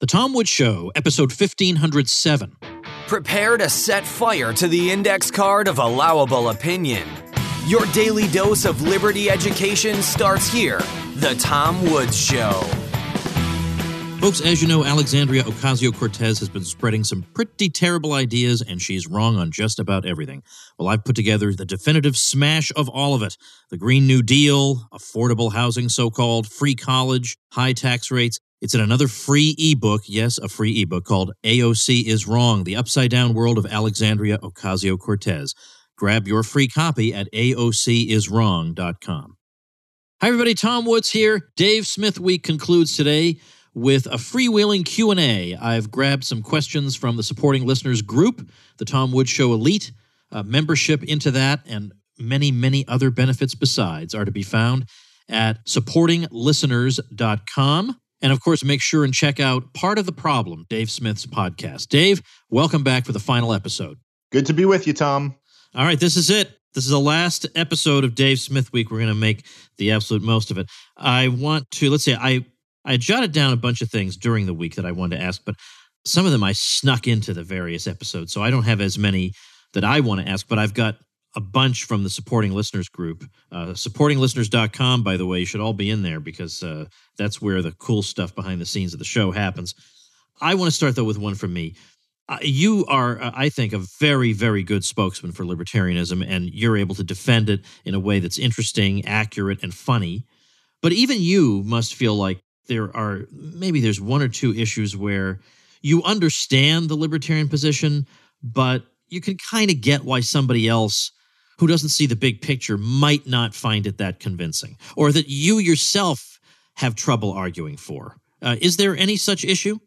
The Tom Woods Show, episode 1507. Prepare to set fire to the index card of allowable opinion. Your daily dose of liberty education starts here. The Tom Woods Show. Folks, as you know, Alexandria Ocasio Cortez has been spreading some pretty terrible ideas, and she's wrong on just about everything. Well, I've put together the definitive smash of all of it the Green New Deal, affordable housing, so called, free college, high tax rates. It's in another free ebook, yes, a free ebook called AOC is Wrong The Upside Down World of Alexandria Ocasio Cortez. Grab your free copy at AOCisWrong.com. Hi, everybody. Tom Woods here. Dave Smith Week concludes today with a freewheeling Q&A. I've grabbed some questions from the supporting listeners group, the Tom Woods Show Elite. Uh, membership into that and many, many other benefits besides are to be found at supportinglisteners.com. And of course, make sure and check out Part of the Problem, Dave Smith's podcast. Dave, welcome back for the final episode. Good to be with you, Tom. All right, this is it. This is the last episode of Dave Smith Week. We're going to make the absolute most of it. I want to, let's say, I, I jotted down a bunch of things during the week that I wanted to ask, but some of them I snuck into the various episodes. So I don't have as many that I want to ask, but I've got a bunch from the supporting listeners group. Uh, supportinglisteners.com, by the way, you should all be in there because uh, that's where the cool stuff behind the scenes of the show happens. I want to start, though, with one from me. Uh, you are, uh, I think, a very, very good spokesman for libertarianism, and you're able to defend it in a way that's interesting, accurate, and funny. But even you must feel like there are maybe there's one or two issues where you understand the libertarian position, but you can kind of get why somebody else who doesn't see the big picture might not find it that convincing, or that you yourself have trouble arguing for. Uh, is there any such issue?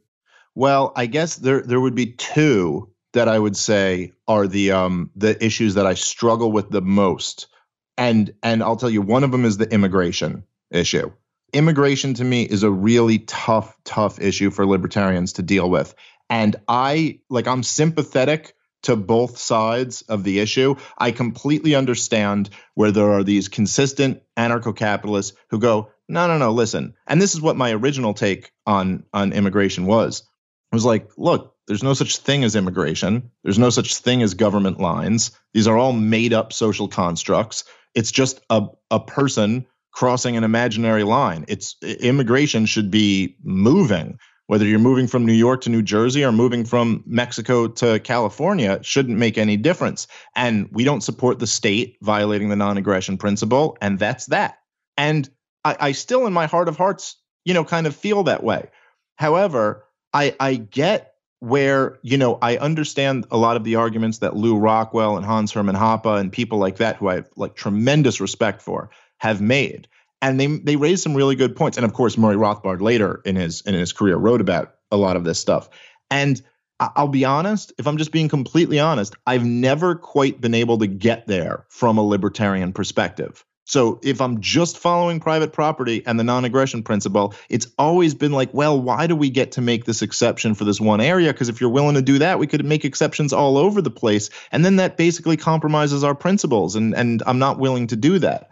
Well, I guess there there would be two that I would say are the um the issues that I struggle with the most. And and I'll tell you one of them is the immigration issue. Immigration to me is a really tough tough issue for libertarians to deal with. And I like I'm sympathetic to both sides of the issue. I completely understand where there are these consistent anarcho capitalists who go, no, no, no, listen. And this is what my original take on, on immigration was. It was like, look, there's no such thing as immigration. There's no such thing as government lines. These are all made up social constructs. It's just a, a person crossing an imaginary line. It's immigration should be moving whether you're moving from New York to New Jersey or moving from Mexico to California shouldn't make any difference. And we don't support the state violating the non aggression principle. And that's that. And I, I, still, in my heart of hearts, you know, kind of feel that way. However, I, I get where, you know, I understand a lot of the arguments that Lew Rockwell and Hans Hermann Hoppe and people like that, who I have like tremendous respect for, have made and they they raised some really good points. And of course, Murray Rothbard later in his in his career wrote about a lot of this stuff. And I'll be honest, if I'm just being completely honest, I've never quite been able to get there from a libertarian perspective. So if I'm just following private property and the non-aggression principle, it's always been like, well, why do we get to make this exception for this one area? Because if you're willing to do that, we could make exceptions all over the place, and then that basically compromises our principles. And and I'm not willing to do that.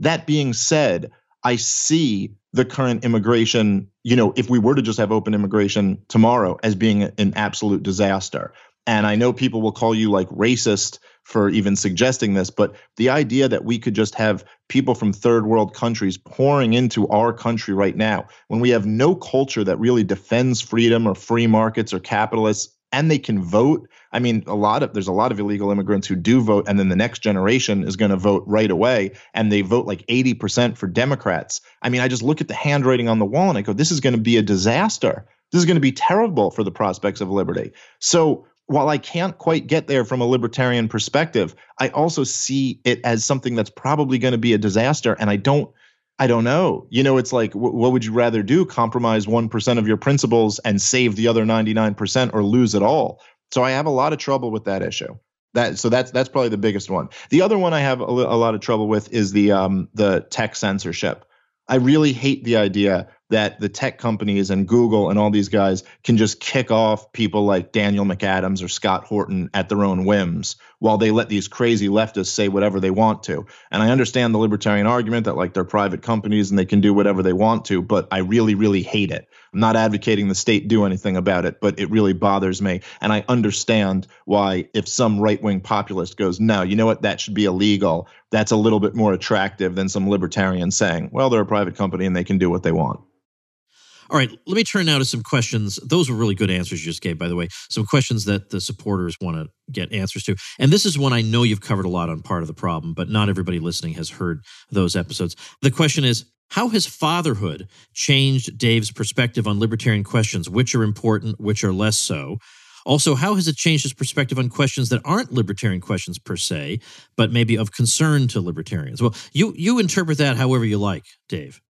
That being said, I see the current immigration, you know, if we were to just have open immigration tomorrow as being an absolute disaster. And I know people will call you like racist for even suggesting this, but the idea that we could just have people from third world countries pouring into our country right now when we have no culture that really defends freedom or free markets or capitalists and they can vote. I mean, a lot of there's a lot of illegal immigrants who do vote, and then the next generation is going to vote right away, and they vote like 80% for Democrats. I mean, I just look at the handwriting on the wall and I go, this is going to be a disaster. This is going to be terrible for the prospects of liberty. So while I can't quite get there from a libertarian perspective, I also see it as something that's probably going to be a disaster, and I don't I don't know. You know, it's like, w- what would you rather do? Compromise 1% of your principles and save the other 99% or lose it all? So I have a lot of trouble with that issue. That so that's that's probably the biggest one. The other one I have a, a lot of trouble with is the um the tech censorship. I really hate the idea that the tech companies and Google and all these guys can just kick off people like Daniel McAdams or Scott Horton at their own whims while they let these crazy leftists say whatever they want to. And I understand the libertarian argument that like they're private companies and they can do whatever they want to, but I really, really hate it. I'm not advocating the state do anything about it, but it really bothers me. And I understand why, if some right wing populist goes, no, you know what, that should be illegal, that's a little bit more attractive than some libertarian saying, well, they're a private company and they can do what they want. All right, let me turn now to some questions. Those were really good answers you just gave, by the way. Some questions that the supporters want to get answers to. And this is one I know you've covered a lot on part of the problem, but not everybody listening has heard those episodes. The question is How has fatherhood changed Dave's perspective on libertarian questions? Which are important, which are less so? Also, how has it changed his perspective on questions that aren't libertarian questions per se, but maybe of concern to libertarians? Well, you you interpret that however you like, Dave.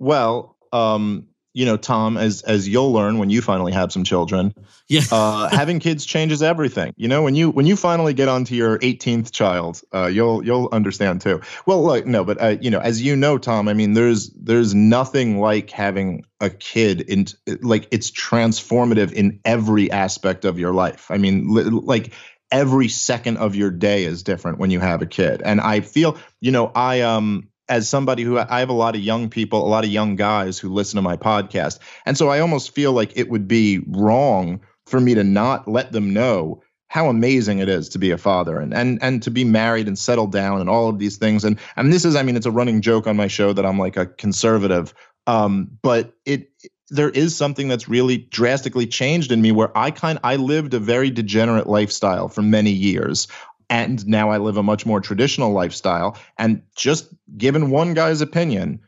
Well, um, you know, Tom, as as you'll learn when you finally have some children, yeah, uh, having kids changes everything. You know, when you when you finally get onto your 18th child, uh, you'll you'll understand too. Well, look, no, but uh, you know, as you know, Tom, I mean, there's there's nothing like having a kid in like it's transformative in every aspect of your life. I mean, li- like every second of your day is different when you have a kid, and I feel, you know, I um as somebody who I have a lot of young people, a lot of young guys who listen to my podcast. And so I almost feel like it would be wrong for me to not let them know how amazing it is to be a father and and and to be married and settled down and all of these things. And and this is, I mean, it's a running joke on my show that I'm like a conservative. Um, but it there is something that's really drastically changed in me where I kind I lived a very degenerate lifestyle for many years and now I live a much more traditional lifestyle. And just given one guy's opinion,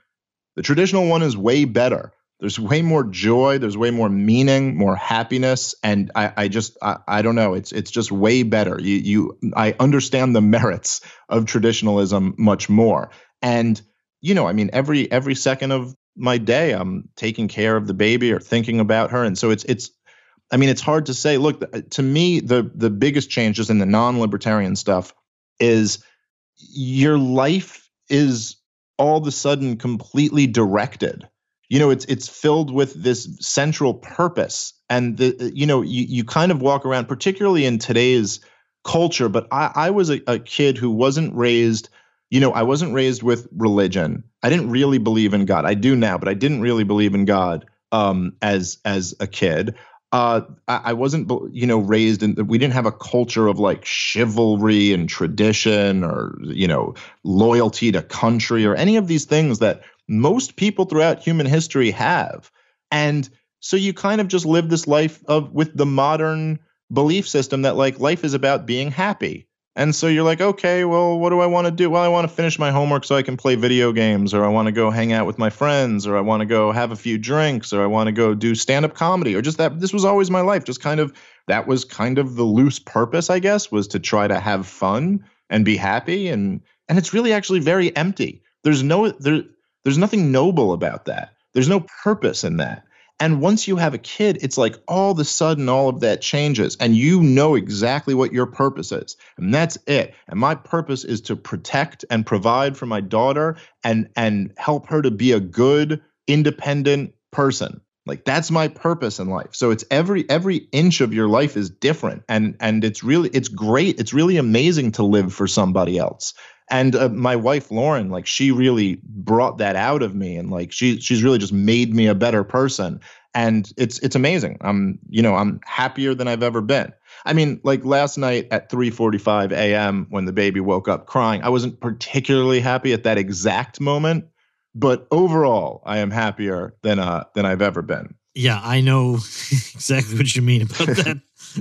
the traditional one is way better. There's way more joy. There's way more meaning, more happiness, and I, I just, I, I don't know. It's, it's just way better. You, you, I understand the merits of traditionalism much more. And you know, I mean, every every second of my day, I'm taking care of the baby or thinking about her, and so it's, it's I mean, it's hard to say. Look, to me, the the biggest changes in the non-libertarian stuff is your life is all of a sudden completely directed. You know, it's it's filled with this central purpose, and the you know you you kind of walk around, particularly in today's culture. But I, I was a, a kid who wasn't raised you know, I wasn't raised with religion. I didn't really believe in God. I do now, but I didn't really believe in God um, as as a kid uh, I, wasn't, you know, raised in. We didn't have a culture of like chivalry and tradition, or you know, loyalty to country, or any of these things that most people throughout human history have. And so you kind of just live this life of with the modern belief system that like life is about being happy and so you're like, okay, well, what do I want to do? Well, I want to finish my homework so I can play video games, or I want to go hang out with my friends, or I want to go have a few drinks, or I want to go do stand up comedy, or just that. This was always my life. Just kind of, that was kind of the loose purpose, I guess, was to try to have fun and be happy. And, and it's really actually very empty. There's no, there, there's nothing noble about that. There's no purpose in that. And once you have a kid, it's like all of a sudden all of that changes and you know exactly what your purpose is. And that's it. And my purpose is to protect and provide for my daughter and and help her to be a good independent person. Like that's my purpose in life. So it's every every inch of your life is different and and it's really it's great. It's really amazing to live for somebody else and uh, my wife lauren like she really brought that out of me and like she she's really just made me a better person. And it's it's amazing. I'm you know i'm happier than i've ever been. I mean like last night at 3:45 a.m. when the baby woke up crying i wasn't particularly happy at that exact moment but overall i am happier than uh than i've ever been yeah i know exactly what you mean about that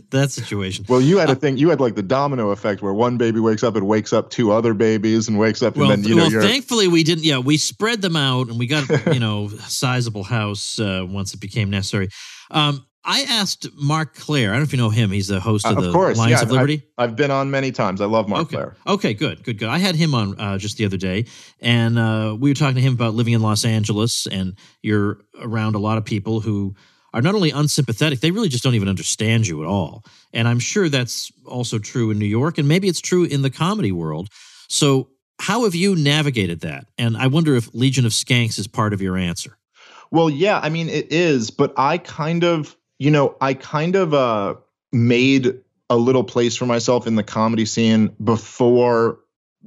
that situation. Well, you had a uh, thing. You had like the domino effect where one baby wakes up and wakes up two other babies and wakes up, well, and then you know. Well, thankfully we didn't. Yeah, we spread them out, and we got you know sizable house uh, once it became necessary. Um, I asked Marc Clair. I don't know if you know him. He's the host of, uh, of the course, Lions yeah, of Liberty. I've, I've, been on many times. I love Marc okay. Clair. Okay, good, good, good. I had him on uh, just the other day, and uh, we were talking to him about living in Los Angeles. And you're around a lot of people who are not only unsympathetic, they really just don't even understand you at all. And I'm sure that's also true in New York, and maybe it's true in the comedy world. So, how have you navigated that? And I wonder if Legion of Skanks is part of your answer. Well, yeah, I mean, it is, but I kind of, you know, I kind of uh, made a little place for myself in the comedy scene before,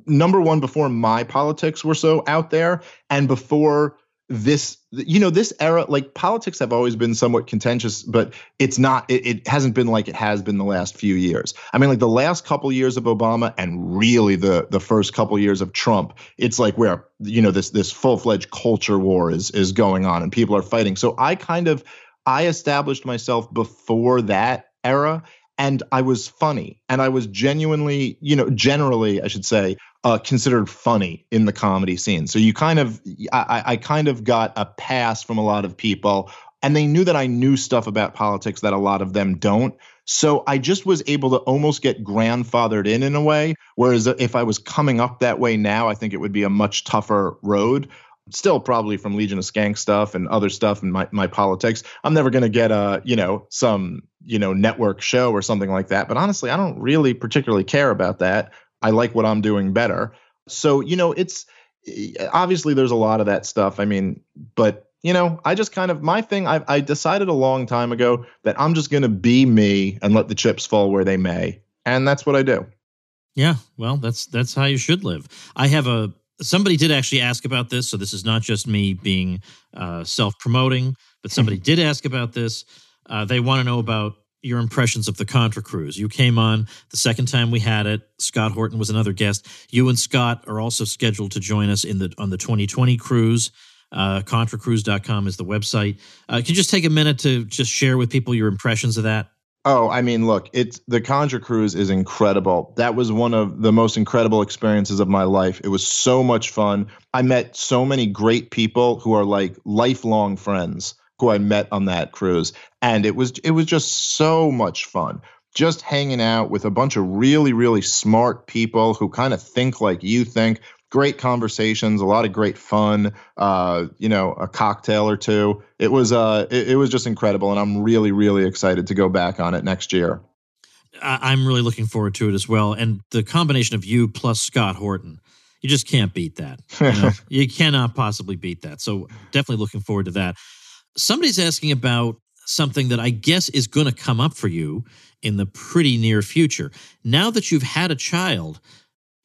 number one, before my politics were so out there, and before this you know this era like politics have always been somewhat contentious but it's not it, it, hasn't been like it has been the last few years. I mean like the last couple years of obama and really the the first couple years of trump it's like where you know this this full-fledged culture war is is going on and people are fighting. So i kind of i established myself before that era and I was funny and I was genuinely, you know, generally, I should say, uh, considered funny in the comedy scene. So you kind of, I, I kind of got a pass from a lot of people, and they knew that I knew stuff about politics that a lot of them don't. So I just was able to almost get grandfathered in in a way. Whereas if I was coming up that way now, I think it would be a much tougher road still probably from Legion of Skank stuff and other stuff and my, my politics. I'm never going to get a, you know, some, you know, network show or something like that. But honestly, I don't really particularly care about that. I like what I'm doing better. So, you know, it's eh, obviously there's a lot of that stuff. I mean, but, you know, I just kind of, my thing, I, I decided a long time ago that I'm just going to be me and let the chips fall where they may. And that's what I do. Yeah, well, that's that's how you should live. I have a somebody did actually ask about this, so this is not just me being uh, self-promoting, but somebody did ask about this. Uh, they want to know about your impressions of the Contra cruise. You came on the second time we had it. Scott Horton was another guest. You and Scott are also scheduled to join us in the on the 2020 cruise. Uh, ContraCruise.com is the website. Uh, can you just take a minute to just share with people your impressions of that? Oh, I mean, look, it's the Contra cruise is incredible. That was one of the most incredible experiences of my life. It was so much fun. I met so many great people who are like lifelong friends who I met on that cruise, and it was it was just so much fun. Just hanging out with a bunch of really really smart people who kind of think like you think, great conversations, a lot of great fun. Uh, you know, a cocktail or two. It was uh, it, it was just incredible, and I'm really really excited to go back on it next year. I'm really looking forward to it as well, and the combination of you plus Scott Horton. You just can't beat that. You, know? you cannot possibly beat that. So definitely looking forward to that. Somebody's asking about something that I guess is going to come up for you in the pretty near future. Now that you've had a child,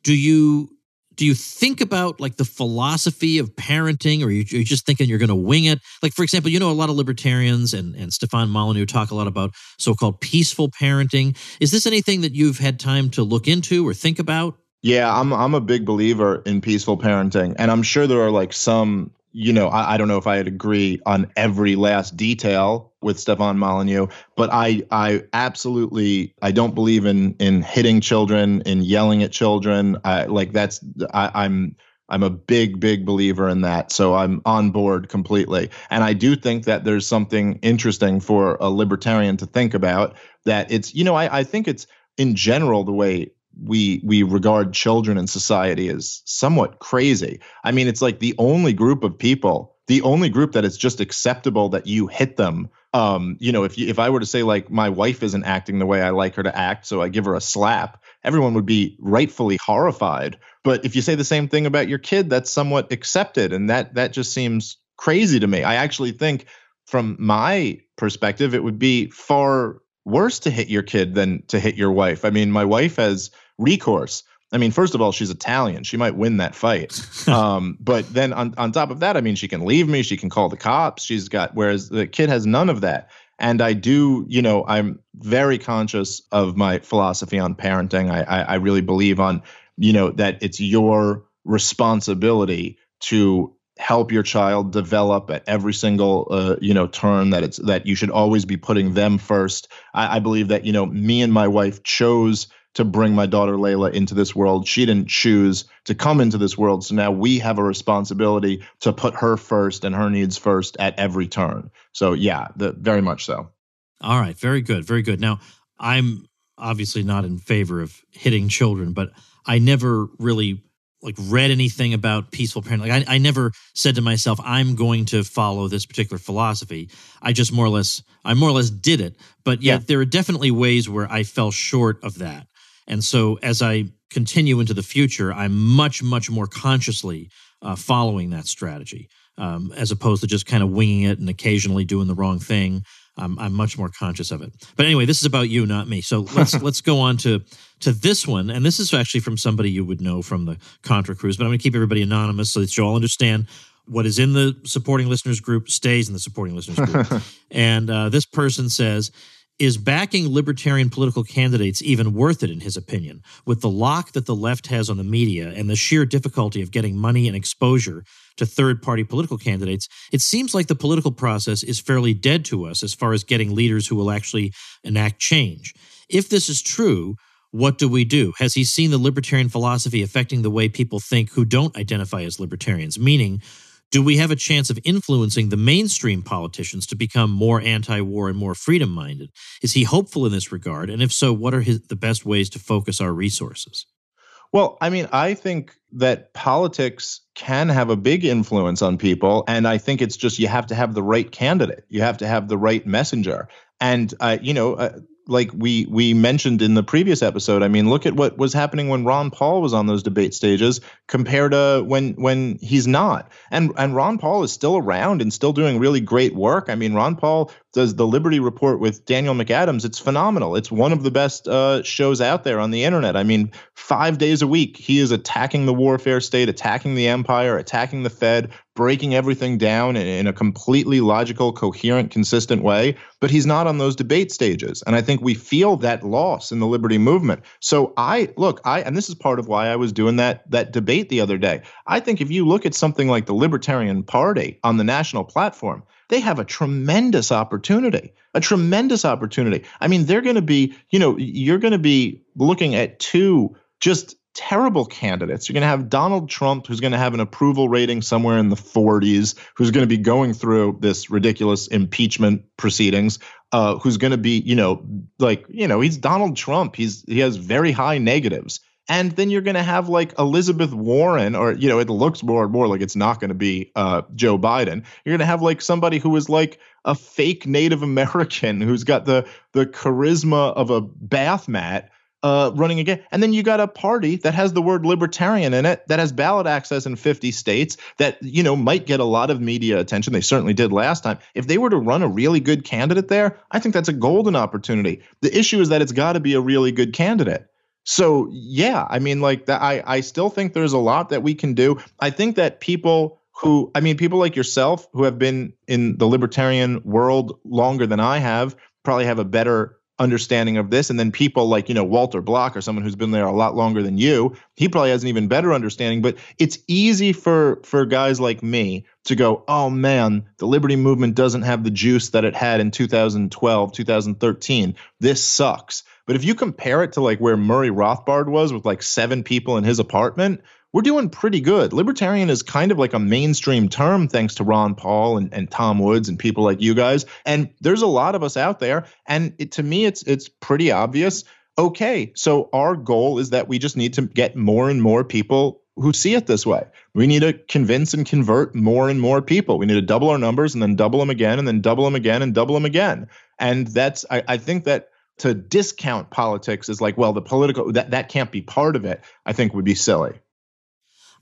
do you do you think about like the philosophy of parenting or you, are just thinking you're going to wing it? Like for example you know a lot of libertarians and, and stefan molyneux talk a lot about so-called peaceful parenting. Is this anything that you've had time to look into or think about? Yeah i'm, I'm a big believer in peaceful parenting and i'm sure there are like some you know, I, I, don't know if I'd agree on every last detail with Stefan Molyneux, but I I absolutely I don't believe in in hitting children, in yelling at children. I, like that's I, I'm I'm a big big believer in that, so I'm on board completely. And I do think that there's something interesting for a libertarian to think about. That it's you know I I think it's in general the way we we regard children in society as somewhat crazy. I mean, it's like the only group of people, the only group that it's just acceptable that you hit them. Um, you know, if you, if I were to say like my wife isn't acting the way I like her to act, so I give her a slap, everyone would be rightfully horrified. But if you say the same thing about your kid, that's somewhat accepted, and that that just seems crazy to me. I actually think, from my perspective, it would be far worse to hit your kid than to hit your wife. I mean, my wife has recourse. I mean, first of all, she's Italian. She might win that fight. Um, but then on, on top of that, I mean, she can leave me. She can call the cops. She's got, whereas the kid has none of that. And I do, you know, I'm very conscious of my philosophy on parenting. I, I, I really believe on, you know, that it's your responsibility to help your child develop at every single uh, you know turn that it's that you should always be putting them first I, I, believe that you know me and my wife chose to bring my daughter layla into this world she didn't choose to come into this world so now we have a responsibility to put her first and her needs first at every turn so yeah the, very much so all right very good very good now i'm obviously not in favor of hitting children but i never really like read anything about peaceful parenting. Like I, I never said to myself, I'm going to follow this particular philosophy. I just more or less, I more or less did it. But yet yeah. there are definitely ways where I fell short of that. And so as I continue into the future, I'm much, much more consciously uh, following that strategy, um, as opposed to just kind of winging it and occasionally doing the wrong thing. I'm, I'm much more conscious of it. But anyway, this is about you, not me. So let's let's go on to to this one, and this is actually from somebody you would know from the Contra cruise. But I'm going to keep everybody anonymous so that you all understand what is in the supporting listeners group stays in the supporting listeners group. and uh, this person says, is backing libertarian political candidates even worth it, in his opinion? With the lock that the left has on the media and the sheer difficulty of getting money and exposure to third party political candidates, it seems like the political process is fairly dead to us as far as getting leaders who will actually enact change. If this is true, what do we do? Has he seen the libertarian philosophy affecting the way people think who don't identify as libertarians? Meaning, do we have a chance of influencing the mainstream politicians to become more anti-war and more freedom-minded? Is he hopeful in this regard? And if so, what are his, the best ways to focus our resources? Well, I mean, I think that politics can have a big influence on people. And I think it's just you have to have the right candidate, you have to have the right messenger. And, uh, you know, uh, like we we mentioned in the previous episode, I mean, look at what was happening when Ron Paul was on those debate stages compared to when when he's not. And and Ron Paul is still around and still doing really great work. I mean, Ron Paul does the Liberty Report with Daniel McAdams. It's phenomenal. It's one of the best uh, shows out there on the internet. I mean, five days a week, he is attacking the warfare state, attacking the empire, attacking the Fed, breaking everything down in, in a completely logical, coherent, consistent way. But he's not on those debate stages, and I think we feel that loss in the liberty movement. So I look, I and this is part of why I was doing that that debate the other day. I think if you look at something like the Libertarian Party on the national platform they have a tremendous opportunity, a tremendous opportunity. I mean, they're going to be, you know, you're going to be looking at two just terrible candidates. You're going to have Donald Trump, who's going to have an approval rating somewhere in the 40s, who's going to be going through this ridiculous impeachment proceedings, uh, who's going to be, you know, like, you know, he's Donald Trump. He's he has very high negatives. And then you're going to have like Elizabeth Warren, or, you know, it looks more and more like it's not going to be uh, Joe Biden. You're going to have like somebody who is like a fake Native American who's got the, the charisma of a bath mat. Uh, running again. And then you got a party that has the word libertarian in it, that has ballot access in 50 states, that, you know, might get a lot of media attention. They certainly did last time. If they were to run a really good candidate there, I think that's a golden opportunity. The issue is that it's got to be a really good candidate. So yeah, I mean, like that. I I still think there's a lot that we can do. I think that people who, I mean, people like yourself who have been in the libertarian world longer than I have, probably have a better understanding of this. And then people like, you know, Walter Block or someone who's been there a lot longer than you, he probably has an even better understanding. But it's easy for for guys like me to go, oh man, the liberty movement doesn't have the juice that it had in 2012, 2013. This sucks. But if you compare it to like where Murray Rothbard was with like seven people in his apartment, we're doing pretty good. Libertarian is kind of like a mainstream term thanks to Ron Paul and, and Tom Woods and people like you guys. And there's a lot of us out there. And it, to me, it's it's pretty obvious. Okay, so our goal is that we just need to get more and more people who see it this way. We need to convince and convert more and more people. We need to double our numbers and then double them again and then double them again and double them again. And that's I, I think that to discount politics as like, well, the political that that can't be part of it, I think would be silly.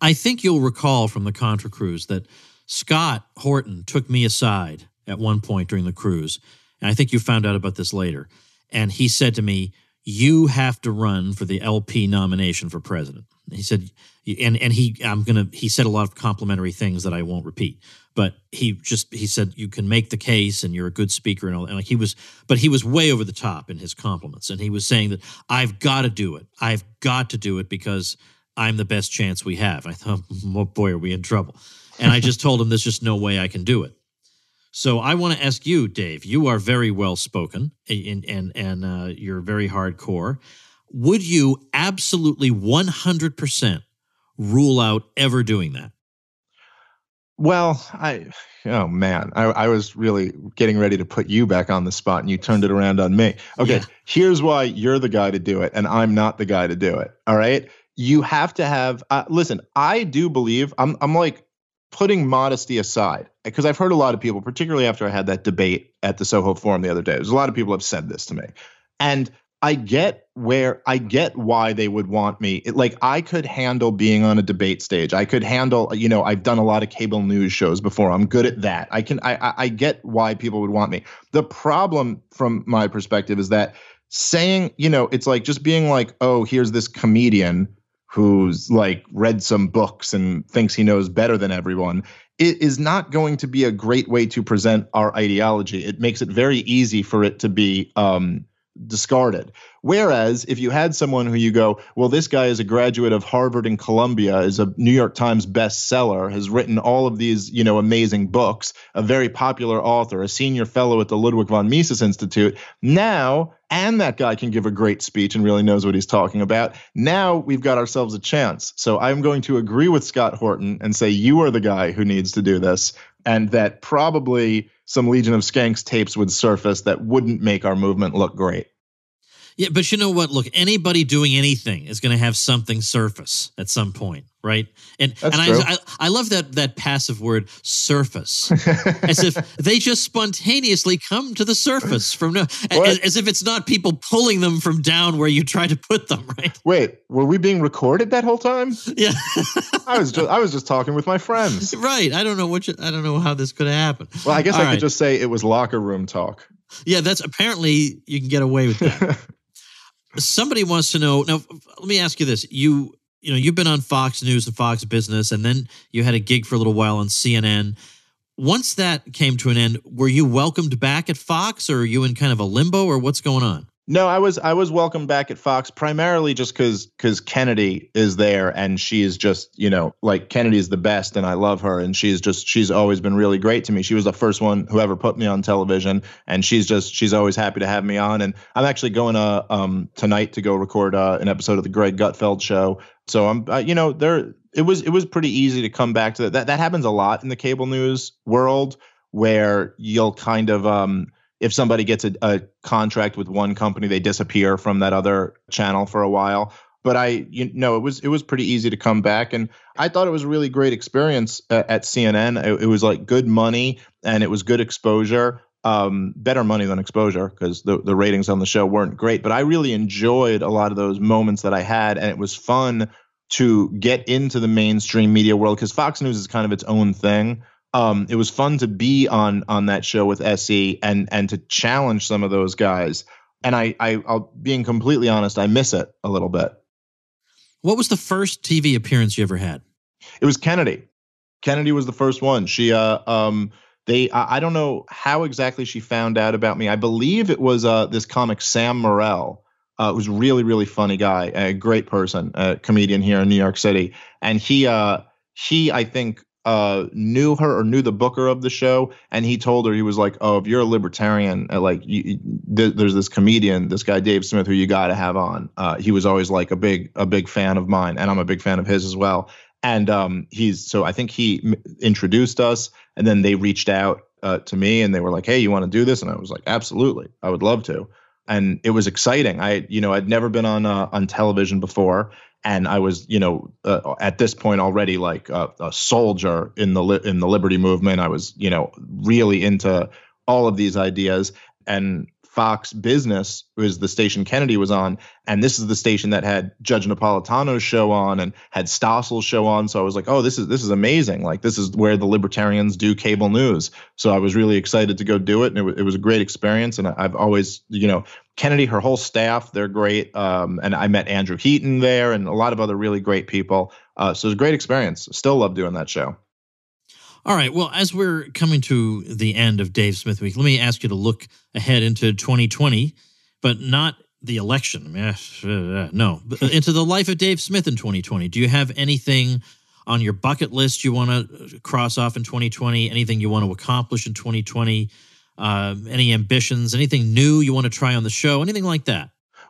I think you'll recall from the Contra cruise that Scott Horton took me aside at one point during the cruise, and I think you found out about this later. And he said to me, "You have to run for the LP nomination for president." He said, and and he I'm gonna he said a lot of complimentary things that I won't repeat but he just he said you can make the case and you're a good speaker and all and like he was but he was way over the top in his compliments and he was saying that I've got to do it. I've got to do it because I'm the best chance we have. I thought oh boy are we in trouble. And I just told him there's just no way I can do it so I want to ask you Dave you are very well spoken and and and uh, you're very hardcore would you absolutely 100% rule out ever doing that well, I oh man, I, I was really getting ready to put you back on the spot, and you turned it around on me. Okay, yeah. here's why you're the guy to do it, and I'm not the guy to do it. All right, you have to have. Uh, listen, I do believe I'm. I'm like putting modesty aside because I've heard a lot of people, particularly after I had that debate at the Soho Forum the other day. There's a lot of people have said this to me, and I get where I get why they would want me. It, like I could handle being on a debate stage. I could handle, you know, I've done a lot of cable news shows before. I'm good at that. I can I I get why people would want me. The problem from my perspective is that saying, you know, it's like just being like, "Oh, here's this comedian who's like read some books and thinks he knows better than everyone it is not going to be a great way to present our ideology. It makes it very easy for it to be um, discarded. Whereas if you had someone who you go, well, this guy is a graduate of Harvard and Columbia, is a New York Times bestseller, has written all of these, you know, amazing books, a very popular author, a senior fellow at the Ludwig von Mises Institute. Now, and that guy can give a great speech and really knows what he's talking about. Now we've got ourselves a chance. So I'm going to agree with Scott Horton and say you are the guy who needs to do this, and that probably some Legion of Skanks tapes would surface that wouldn't make our movement look great. Yeah, but you know what? Look, anybody doing anything is going to have something surface at some point, right? And That's and. I, I I love that that passive word surface, as if they just spontaneously come to the surface from no, as, as if it's not people pulling them from down where you try to put them, right? Wait, were we being recorded that whole time? Yeah, I was just I was just talking with my friends. right. I don't know what you, I don't know how this could happen. Well, I guess All I right. could just say it was locker room talk. Yeah, that's apparently you can get away with that. Somebody wants to know. Now, let me ask you this: you you know you've been on Fox News and Fox Business, and then you had a gig for a little while on CNN. Once that came to an end, were you welcomed back at Fox, or are you in kind of a limbo, or what's going on? No, I was I was welcome back at Fox primarily just because because Kennedy is there and she is just you know like Kennedy is the best and I love her and she's just she's always been really great to me. She was the first one who ever put me on television and she's just she's always happy to have me on and I'm actually going to um tonight to go record uh, an episode of the Greg Gutfeld show. So I'm uh, you know there it was it was pretty easy to come back to that. That that happens a lot in the cable news world where you'll kind of um if somebody gets a, a contract with one company, they disappear from that other channel for a while. But I, you know, it was it was pretty easy to come back, and I thought it was a really great experience uh, at CNN. It, it was like good money, and it was good exposure. Um, better money than exposure because the the ratings on the show weren't great. But I really enjoyed a lot of those moments that I had, and it was fun to get into the mainstream media world because Fox News is kind of its own thing um, it was fun to be on on that show with SE and and to challenge some of those guys. And I, I, I'll being completely honest, I miss it a little bit. What was the first TV appearance you ever had? It was Kennedy. Kennedy was the first one. She, uh, um, they, I, I don't know how exactly she found out about me. I believe it was uh, this comic Sam Morril, uh, who's a really, really funny guy, a great person, a comedian here in New York City, and he, uh, he, I think, uh, knew her or knew the booker of the show, and he told her he was like, "Oh, if you're a libertarian, uh, like you, you- th- there's this comedian, this guy Dave Smith, who you got to have on." Uh, he was always like a big a big fan of mine, and I'm a big fan of his as well. And um, he's so I think he m- introduced us, and then they reached out uh, to me, and they were like, "Hey, you want to do this?" And I was like, "Absolutely, I would love to." And it was exciting. I, you know, I'd never been on uh, on television before, and I was, you know, uh, at this point already like a, a soldier in the li- in the liberty movement. I was, you know, really into all of these ideas. And Fox Business was the station Kennedy was on, and this is the station that had Judge Napolitano's show on and had Stossel's show on. So I was like, oh, this is this is amazing. Like this is where the libertarians do cable news. So I was really excited to go do it, and it, it was a great experience. And I've always, you know, Kennedy, her whole staff, they're great. Um, and I met Andrew Heaton there and a lot of other really great people. Uh, so it was a great experience. Still love doing that show. All right. Well, as we're coming to the end of Dave Smith Week, let me ask you to look ahead into 2020, but not the election. Eh, uh, No, into the life of Dave Smith in 2020. Do you have anything on your bucket list you want to cross off in 2020? Anything you want to accomplish in 2020? Uh, any ambitions? Anything new you want to try on the show? Anything like that?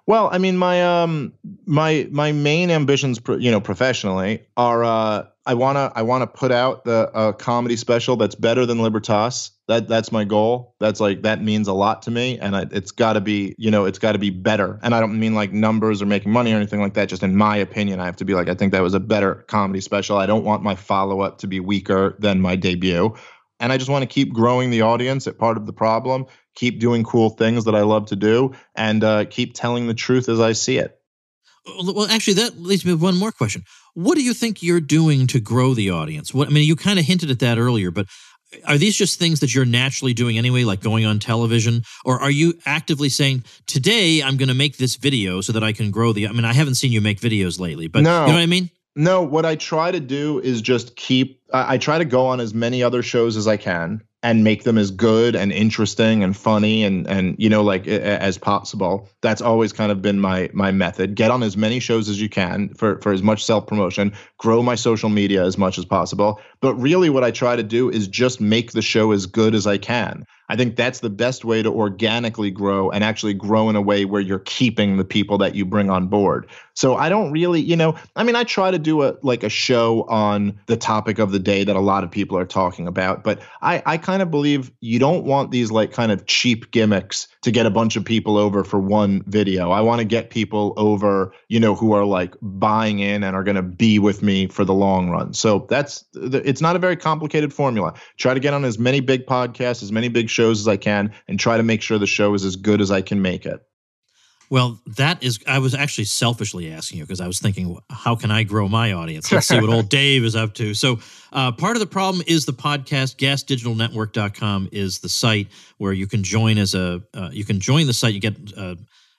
Well, I mean, my um, my my main ambitions, you know, professionally, are uh, I wanna I wanna put out the uh, comedy special that's better than Libertas. That that's my goal. That's like that means a lot to me, and I, it's got to be, you know, it's got to be better. And I don't mean like numbers or making money or anything like that. Just in my opinion, I have to be like, I think that was a better comedy special. I don't want my follow up to be weaker than my debut. And I just want to keep growing the audience at part of the problem, keep doing cool things that I love to do, and uh, keep telling the truth as I see it. Well, actually, that leads me to one more question. What do you think you're doing to grow the audience? What I mean, you kind of hinted at that earlier, but are these just things that you're naturally doing anyway, like going on television? Or are you actively saying, today I'm going to make this video so that I can grow the. I mean, I haven't seen you make videos lately, but No. you know what I mean? No, what I try to do is just keep. I I try to go on as many other shows as I can and make them as good and interesting and funny and and you know like as possible. That's always kind of been my my method. Get on as many shows as you can for for as much self promotion. Grow my social media as much as possible. But really, what I try to do is just make the show as good as I can. I think that's the best way to organically grow and actually grow in a way where you're keeping the people that you bring on board. So I don't really, you know, I mean, I try to do a like a show on the topic of the day that a lot of people are talking about, but I I kind of believe you don't want these like kind of cheap gimmicks to get a bunch of people over for one video. I want to get people over, you know, who are like buying in and are going to be with me for the long run. So that's it's not a very complicated formula. Try to get on as many big podcasts, as many big shows as I can and try to make sure the show is as good as I can make it. Well, that is, I was actually selfishly asking you because I was thinking, how can I grow my audience? Let's see what old Dave is up to. So, uh, part of the problem is the podcast. GasDigitalNetwork.com is the site where you can join as a, uh, you can join the site, you get uh,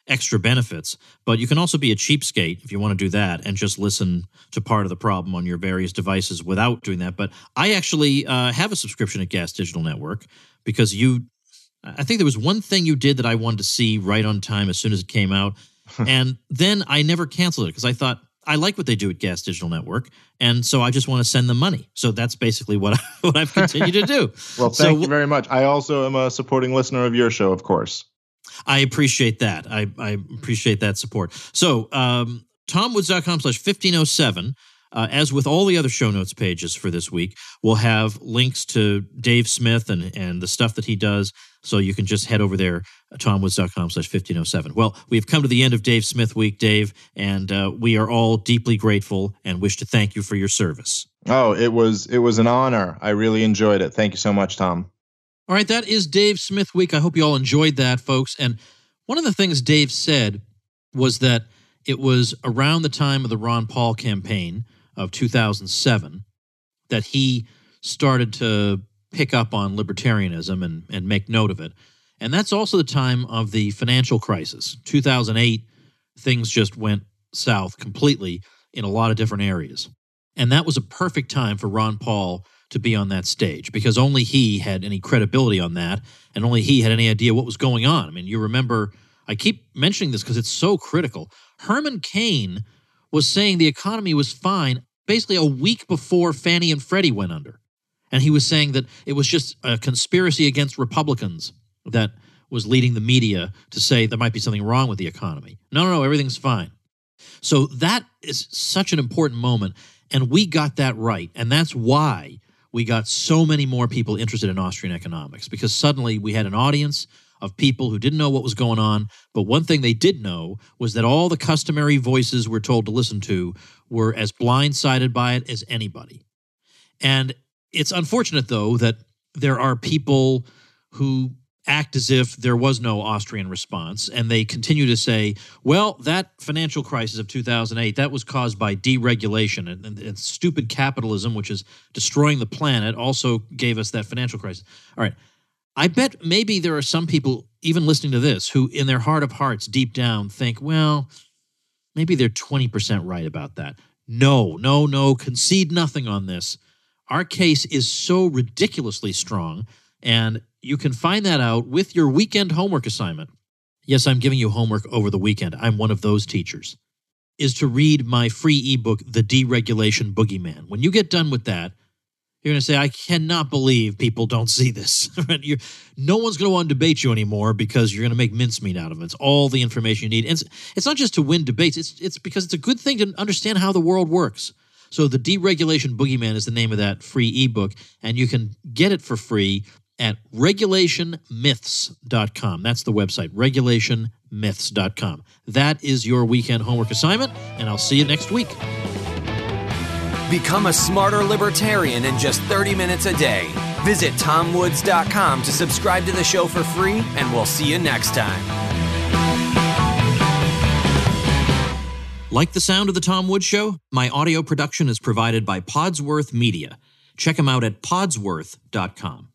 extra benefits, but you can also be a cheapskate if you want to do that and just listen to part of the problem on your various devices without doing that. But I actually uh, have a subscription at Gas Digital Network because you I think there was one thing you did that I wanted to see right on time as soon as it came out. and then I never canceled it because I thought I like what they do at Gas Digital Network. And so I just want to send them money. So that's basically what, I, what I've continued to do. Well, thank w- you very much. I also am a supporting listener of your show, of course. I appreciate that. I, I appreciate that support. So, um, tomwoods.com slash 1507. Uh, as with all the other show notes pages for this week, we'll have links to Dave Smith and, and the stuff that he does. So you can just head over there, uh, tomwoods.com slash 1507. Well, we've come to the end of Dave Smith Week, Dave, and uh, we are all deeply grateful and wish to thank you for your service. Oh, it was it was an honor. I really enjoyed it. Thank you so much, Tom. All right, that is Dave Smith Week. I hope you all enjoyed that, folks. And one of the things Dave said was that it was around the time of the Ron Paul campaign of 2007 that he started to pick up on libertarianism and, and make note of it. And that's also the time of the financial crisis. 2008, things just went south completely in a lot of different areas. And that was a perfect time for Ron Paul to be on that stage because only he had any credibility on that and only he had any idea what was going on. I mean, you remember, I keep mentioning this because it's so critical. Herman Cain was saying the economy was fine basically a week before Fannie and Freddie went under. And he was saying that it was just a conspiracy against Republicans that was leading the media to say there might be something wrong with the economy. No, no, no, everything's fine. So that is such an important moment. And we got that right. And that's why we got so many more people interested in Austrian economics because suddenly we had an audience of people who didn't know what was going on. But one thing they did know was that all the customary voices we're told to listen to were as blindsided by it as anybody. And it's unfortunate, though, that there are people who act as if there was no Austrian response, and they continue to say, well, that financial crisis of 2008, that was caused by deregulation and, and, and stupid capitalism, which is destroying the planet, also gave us that financial crisis. All right. I bet maybe there are some people, even listening to this, who in their heart of hearts, deep down, think, well, maybe they're 20% right about that. No, no, no, concede nothing on this. Our case is so ridiculously strong, and you can find that out with your weekend homework assignment. Yes, I'm giving you homework over the weekend. I'm one of those teachers. Is to read my free ebook, The Deregulation Boogeyman. When you get done with that, you're going to say, I cannot believe people don't see this. no one's going to want to debate you anymore because you're going to make mincemeat out of it. It's all the information you need. And it's, it's not just to win debates, it's, it's because it's a good thing to understand how the world works. So, The Deregulation Boogeyman is the name of that free ebook, and you can get it for free at regulationmyths.com. That's the website, regulationmyths.com. That is your weekend homework assignment, and I'll see you next week. Become a smarter libertarian in just 30 minutes a day. Visit tomwoods.com to subscribe to the show for free, and we'll see you next time. Like the sound of The Tom Woods Show? My audio production is provided by Podsworth Media. check them out at podsworth.com.